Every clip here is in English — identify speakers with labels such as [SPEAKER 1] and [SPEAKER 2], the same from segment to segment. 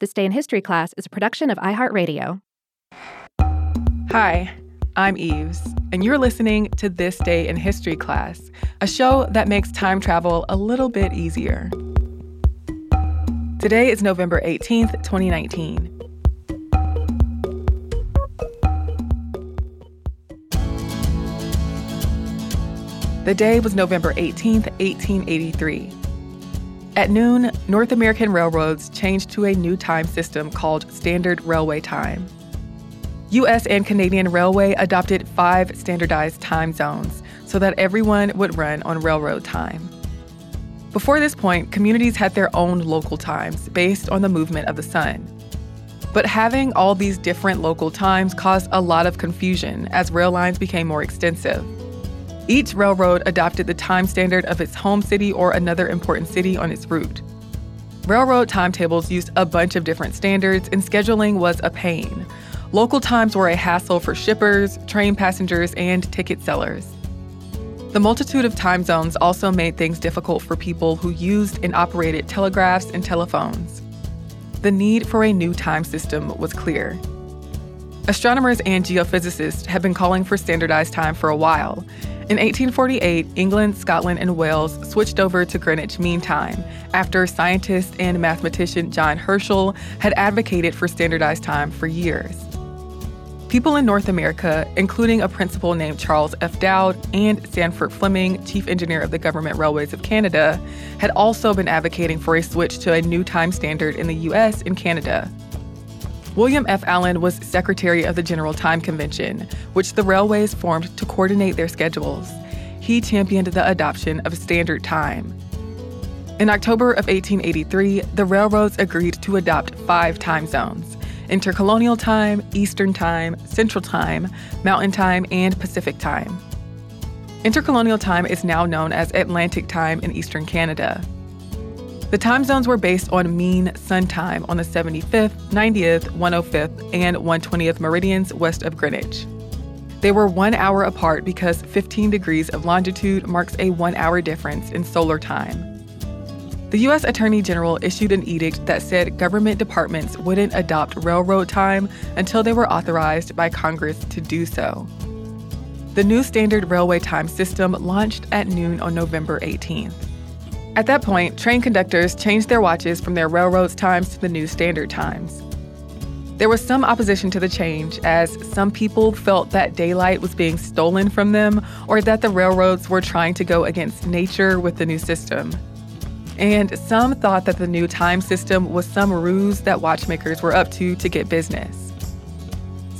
[SPEAKER 1] This Day in History class is a production of iHeartRadio.
[SPEAKER 2] Hi, I'm Eves, and you're listening to This Day in History class, a show that makes time travel a little bit easier. Today is November 18th, 2019. The day was November 18th, 1883. At noon, North American railroads changed to a new time system called Standard Railway Time. U.S. and Canadian Railway adopted five standardized time zones so that everyone would run on railroad time. Before this point, communities had their own local times based on the movement of the sun. But having all these different local times caused a lot of confusion as rail lines became more extensive. Each railroad adopted the time standard of its home city or another important city on its route. Railroad timetables used a bunch of different standards, and scheduling was a pain. Local times were a hassle for shippers, train passengers, and ticket sellers. The multitude of time zones also made things difficult for people who used and operated telegraphs and telephones. The need for a new time system was clear. Astronomers and geophysicists had been calling for standardized time for a while, in 1848, England, Scotland, and Wales switched over to Greenwich Mean Time after scientist and mathematician John Herschel had advocated for standardized time for years. People in North America, including a principal named Charles F. Dowd and Sandford Fleming, chief engineer of the Government Railways of Canada, had also been advocating for a switch to a new time standard in the US and Canada. William F. Allen was secretary of the General Time Convention, which the railways formed to coordinate their schedules. He championed the adoption of standard time. In October of 1883, the railroads agreed to adopt five time zones intercolonial time, Eastern time, Central time, Mountain time, and Pacific time. Intercolonial time is now known as Atlantic time in Eastern Canada. The time zones were based on mean sun time on the 75th, 90th, 105th, and 120th meridians west of Greenwich. They were one hour apart because 15 degrees of longitude marks a one hour difference in solar time. The U.S. Attorney General issued an edict that said government departments wouldn't adopt railroad time until they were authorized by Congress to do so. The new standard railway time system launched at noon on November 18th. At that point, train conductors changed their watches from their railroad's times to the new standard times. There was some opposition to the change, as some people felt that daylight was being stolen from them or that the railroads were trying to go against nature with the new system. And some thought that the new time system was some ruse that watchmakers were up to to get business.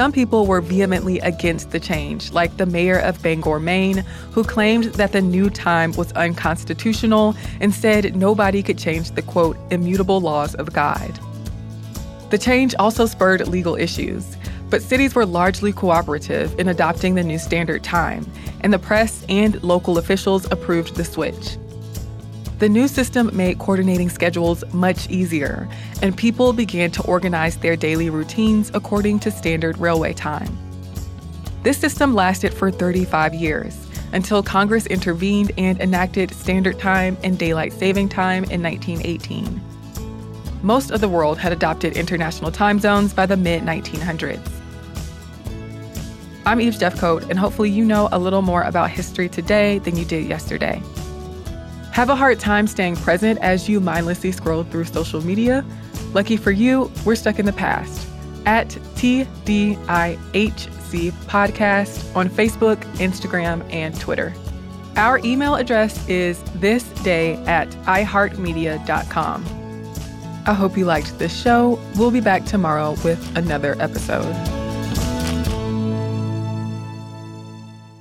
[SPEAKER 2] Some people were vehemently against the change, like the mayor of Bangor, Maine, who claimed that the new time was unconstitutional and said nobody could change the quote, immutable laws of God. The change also spurred legal issues, but cities were largely cooperative in adopting the new standard time, and the press and local officials approved the switch. The new system made coordinating schedules much easier, and people began to organize their daily routines according to standard railway time. This system lasted for 35 years until Congress intervened and enacted Standard Time and Daylight Saving Time in 1918. Most of the world had adopted international time zones by the mid 1900s. I'm Eve Jeffcoat, and hopefully, you know a little more about history today than you did yesterday. Have a hard time staying present as you mindlessly scroll through social media? Lucky for you, we're stuck in the past. At TDIHC Podcast on Facebook, Instagram, and Twitter. Our email address is thisday at iheartmedia.com. I hope you liked this show. We'll be back tomorrow with another episode.